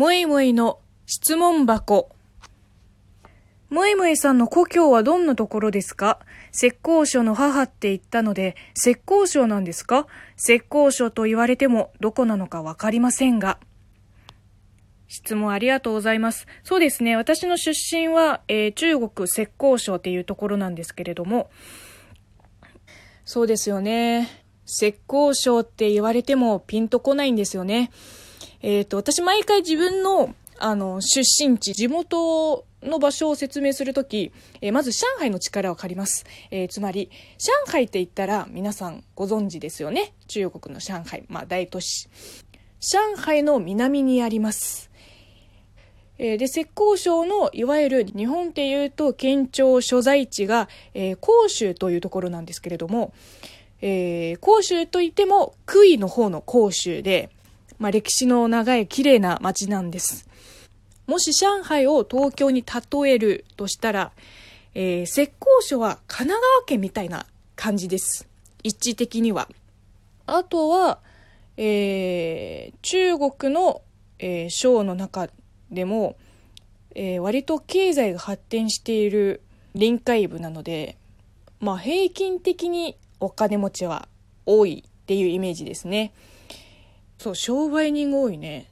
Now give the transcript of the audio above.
もいもいの質問箱。もいもいさんの故郷はどんなところですか？浙江省の母って言ったので、浙江省なんですか？浙江省と言われてもどこなのかわかりませんが。質問ありがとうございます。そうですね。私の出身は、えー、中国浙江省っていうところなんですけれども、そうですよね。浙江省って言われてもピンとこないんですよね。えっ、ー、と、私毎回自分の、あの、出身地、地元の場所を説明するとき、えー、まず上海の力を借ります。えー、つまり、上海って言ったら皆さんご存知ですよね。中国の上海、まあ大都市。上海の南にあります。えー、で、浙江省のいわゆる日本っていうと県庁所在地が、え、広州というところなんですけれども、え、広州といっても、杭の方の広州で、まあ、歴史の長い綺麗な街なんです。もし上海を東京に例えるとしたら、えー、浙江省は神奈川県みたいな感じです。一致的には。あとは、えー、中国の、えー、省の中でも、えー、割と経済が発展している臨海部なので、まあ平均的にお金持ちは多いっていうイメージですね。そう、商売人が多いね。